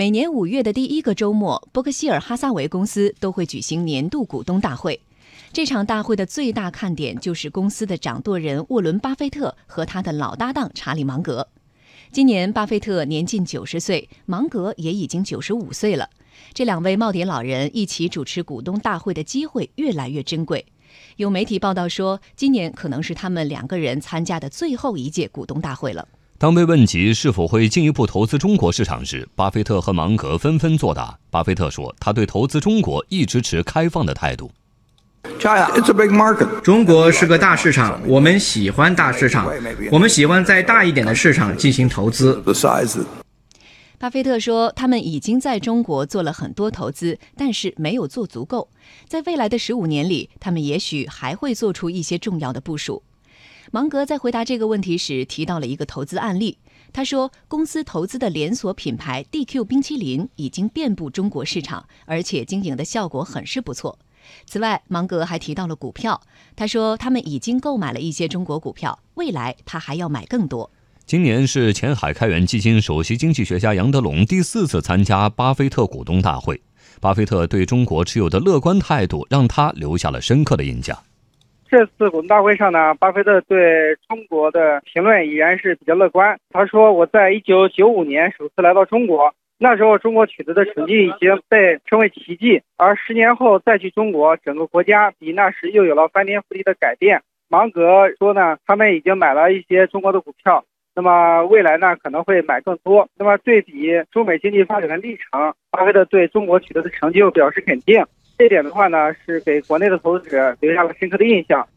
每年五月的第一个周末，伯克希尔哈撒韦公司都会举行年度股东大会。这场大会的最大看点就是公司的掌舵人沃伦·巴菲特和他的老搭档查理·芒格。今年，巴菲特年近九十岁，芒格也已经九十五岁了。这两位耄耋老人一起主持股东大会的机会越来越珍贵。有媒体报道说，今年可能是他们两个人参加的最后一届股东大会了。当被问及是否会进一步投资中国市场时，巴菲特和芒格纷纷作答。巴菲特说，他对投资中国一直持开放的态度。中国是个大市场，我们喜欢大市场，我们喜欢在大一点的市场进行投资。巴菲特说，他们已经在中国做了很多投资，但是没有做足够。在未来的十五年里，他们也许还会做出一些重要的部署。芒格在回答这个问题时提到了一个投资案例，他说，公司投资的连锁品牌 DQ 冰淇淋已经遍布中国市场，而且经营的效果很是不错。此外，芒格还提到了股票。他说，他们已经购买了一些中国股票，未来他还要买更多。今年是前海开源基金首席经济学家杨德龙第四次参加巴菲特股东大会。巴菲特对中国持有的乐观态度，让他留下了深刻的印象。这次股东大会上呢，巴菲特对中国的评论依然是比较乐观。他说：“我在一九九五年首次来到中国。”那时候，中国取得的成绩已经被称为奇迹，而十年后再去中国，整个国家比那时又有了翻天覆地的改变。芒格说呢，他们已经买了一些中国的股票，那么未来呢可能会买更多。那么对比中美经济发展的历程，巴菲特对中国取得的成就表示肯定。这点的话呢，是给国内的投资者留下了深刻的印象。